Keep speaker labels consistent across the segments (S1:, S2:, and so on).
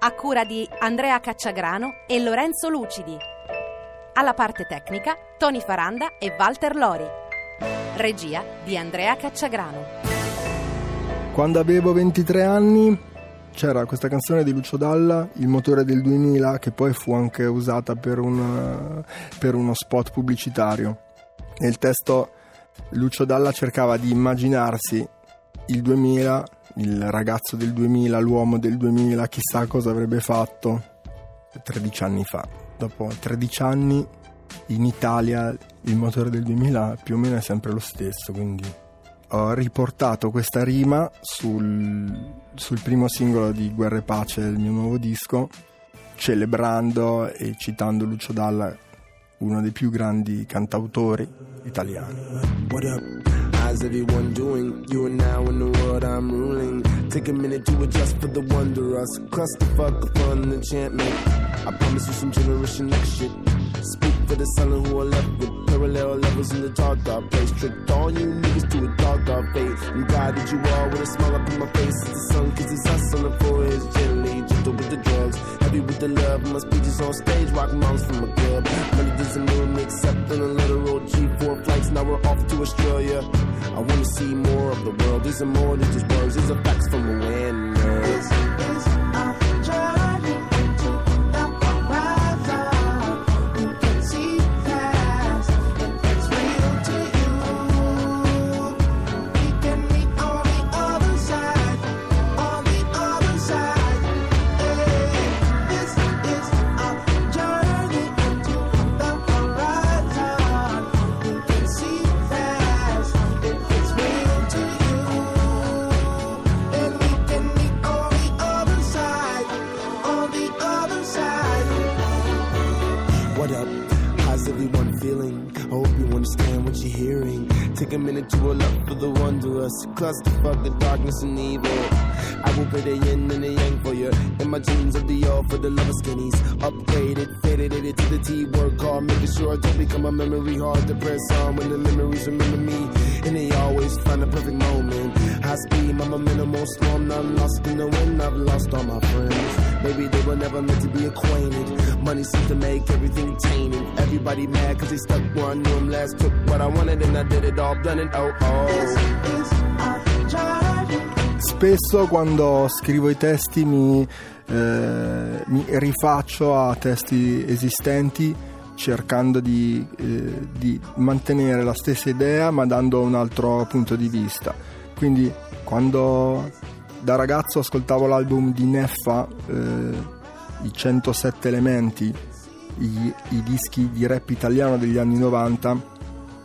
S1: a cura di Andrea Cacciagrano e Lorenzo Lucidi. Alla parte tecnica Tony Faranda e Walter Lori. Regia di Andrea Cacciagrano.
S2: Quando avevo 23 anni c'era questa canzone di Lucio Dalla, Il motore del 2000, che poi fu anche usata per, una, per uno spot pubblicitario. Nel testo Lucio Dalla cercava di immaginarsi il 2000, il ragazzo del 2000, l'uomo del 2000, chissà cosa avrebbe fatto 13 anni fa. Dopo 13 anni in Italia il motore del 2000 più o meno è sempre lo stesso, quindi ho riportato questa rima sul, sul primo singolo di Guerra e Pace del mio nuovo disco, celebrando e citando Lucio Dalla, uno dei più grandi cantautori italiani.
S3: Up? How's everyone doing? You are now in the world I'm ruling. Take a minute to adjust for the wondrous. Clusterfuck of fun the enchantment. I promise you some generation next shit. Speak for the silent who are left with parallel levels in the dark, dark place. Tricked all you niggas to a dark, dark fate. And guided you all with a smile up in my face. It's the sun, cause it's us on the forehead. Gently, gentle with the drugs. Heavy with the love. My speeches on stage, rock moms from a club. Money doesn't mean me except in a literal G4 flights. Now we're off to Australia. I wanna see more of the world. There's more than just words. There's a facts from awareness. What Take a minute to up for the wondrous. Clusterfuck the darkness and evil. I will pay the yin and the yang for you. In my jeans of the all for the lover skinnies. Upgraded, faded it to the T. Work hard, making sure I don't become a memory. Hard to press on when the memories remember me. Always find the perfect moment. High speed, I'm a minimal storm. Now I'm lost in the wind. I've lost all my friends. Maybe they were never meant to be acquainted. Money seems to make everything tainted. Everybody mad cause they stuck where I knew them last. Took what I wanted and I did it all. Done it, oh oh.
S2: Spesso quando scrivo i testi mi, eh, mi rifaccio a testi esistenti cercando di, eh, di mantenere la stessa idea ma dando un altro punto di vista. Quindi quando da ragazzo ascoltavo l'album di Neffa, eh, i 107 elementi, i, i dischi di rap italiano degli anni 90,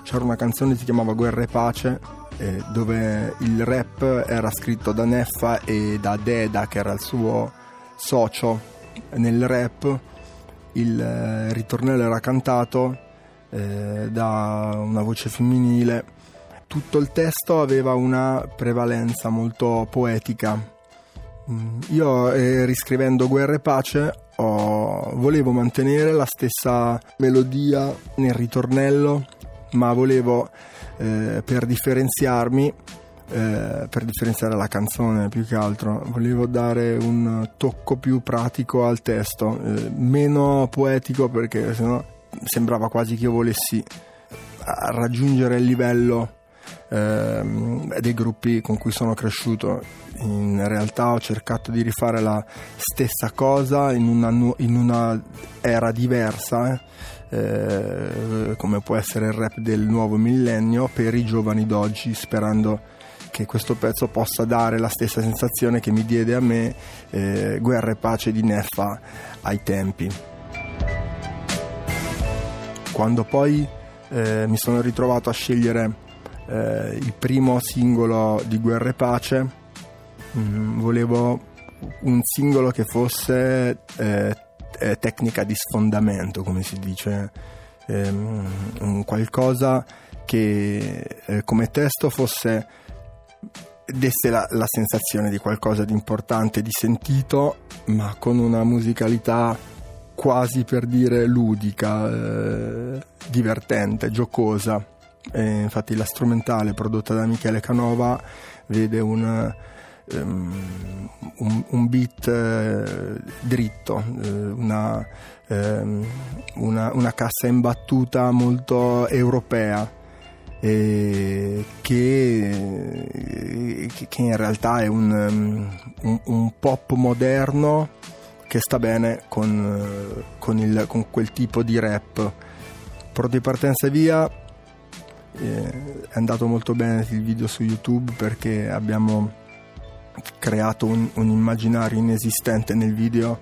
S2: c'era una canzone che si chiamava Guerra e Pace, eh, dove il rap era scritto da Neffa e da Deda, che era il suo socio nel rap. Il eh, ritornello era cantato eh, da una voce femminile. Tutto il testo aveva una prevalenza molto poetica. Mm, Io eh, riscrivendo Guerra e Pace ho- volevo mantenere la stessa melodia nel ritornello, ma volevo eh, per differenziarmi, eh, per differenziare la canzone più che altro, volevo dare un tocco più pratico al testo, eh, meno poetico perché sennò sembrava quasi che io volessi a- raggiungere il livello ehm, dei gruppi con cui sono cresciuto. In realtà ho cercato di rifare la stessa cosa in una, nu- in una era diversa, eh, come può essere il rap del nuovo millennio, per i giovani d'oggi, sperando che questo pezzo possa dare la stessa sensazione che mi diede a me eh, Guerra e Pace di Neffa ai tempi. Quando poi eh, mi sono ritrovato a scegliere eh, il primo singolo di Guerra e Pace, mm, volevo un singolo che fosse eh, tecnica di sfondamento, come si dice, ehm, un qualcosa che eh, come testo fosse desse la, la, sensazione di qualcosa di importante, di sentito, ma con una musicalità quasi per dire ludica, eh, divertente, giocosa. E infatti la strumentale prodotta da Michele Canova vede un, um, un, un beat eh, dritto, eh, una, ehm, una, una cassa imbattuta molto europea eh, che, che, in realtà è un, un, un, pop moderno che sta bene con, con, il, con quel tipo di rap. Pro di partenza via eh, è andato molto bene il video su YouTube perché abbiamo creato un, un immaginario inesistente nel video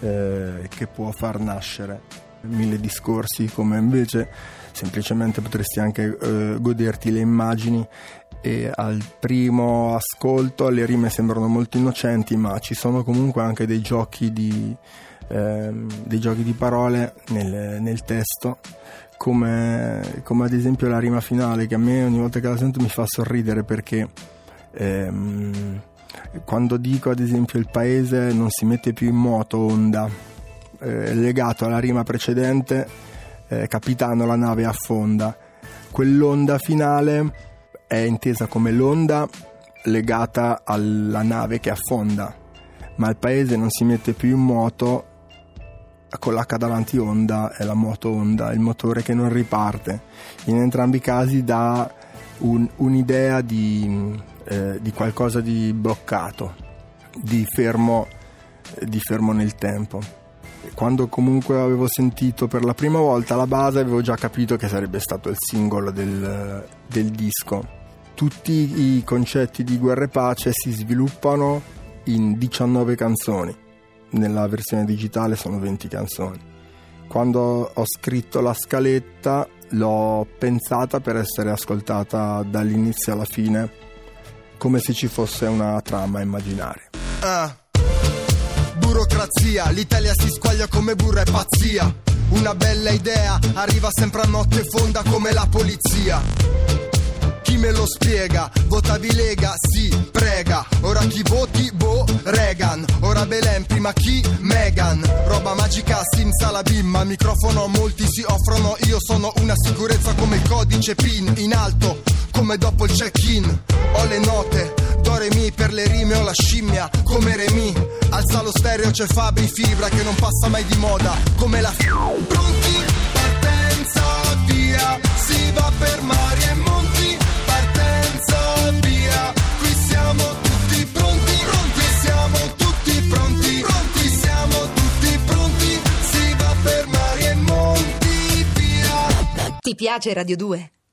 S2: eh, che può far nascere mille discorsi come invece semplicemente potresti anche eh, goderti le immagini. E al primo ascolto le rime sembrano molto innocenti ma ci sono comunque anche dei giochi di, ehm, dei giochi di parole nel, nel testo come, come, ad esempio la rima finale che a me ogni volta che la sento mi fa sorridere perché ehm, quando dico ad esempio il paese non si mette più in moto onda eh, legato alla rima precedente eh, capitano la nave affonda. Quell'onda finale è intesa come l'onda legata alla nave che affonda, ma il paese non si mette più in moto con l'H davanti onda è la moto onda, il motore che non riparte. In entrambi i casi dà un, un'idea di, eh, di, qualcosa di bloccato, di fermo, di fermo nel tempo quando comunque avevo sentito per la prima volta la base avevo già capito che sarebbe stato il singolo del, del disco. Tutti i concetti di guerra e pace si sviluppano in 19 canzoni, nella versione digitale sono 20 canzoni. Quando ho scritto la scaletta l'ho pensata per essere ascoltata dall'inizio alla fine, come se ci fosse una trama immaginaria. Ah
S4: burocrazia, l'Italia si squaglia come burra e pazzia. Una bella idea arriva sempre a notte fonda come la polizia. Chi me lo spiega? Votavi Lega, sì, prega. Ora chi voti? Boh, Reagan. Ora Belen, prima chi? Megan. Roba magica, simsalabim. Al microfono molti si offrono. Io sono una sicurezza come il codice PIN. In alto, come dopo il check-in. Ho le note Do re mi per le rime o la scimmia come Remi Alza lo stereo c'è Fabri Fibra che non passa mai di moda come la Pronti, partenza, via. Si va per mari e monti. Partenza, via. Qui siamo tutti pronti. Pronti, siamo tutti pronti. Pronti, siamo tutti pronti. Si va per mari e monti, via.
S1: Ti piace Radio 2?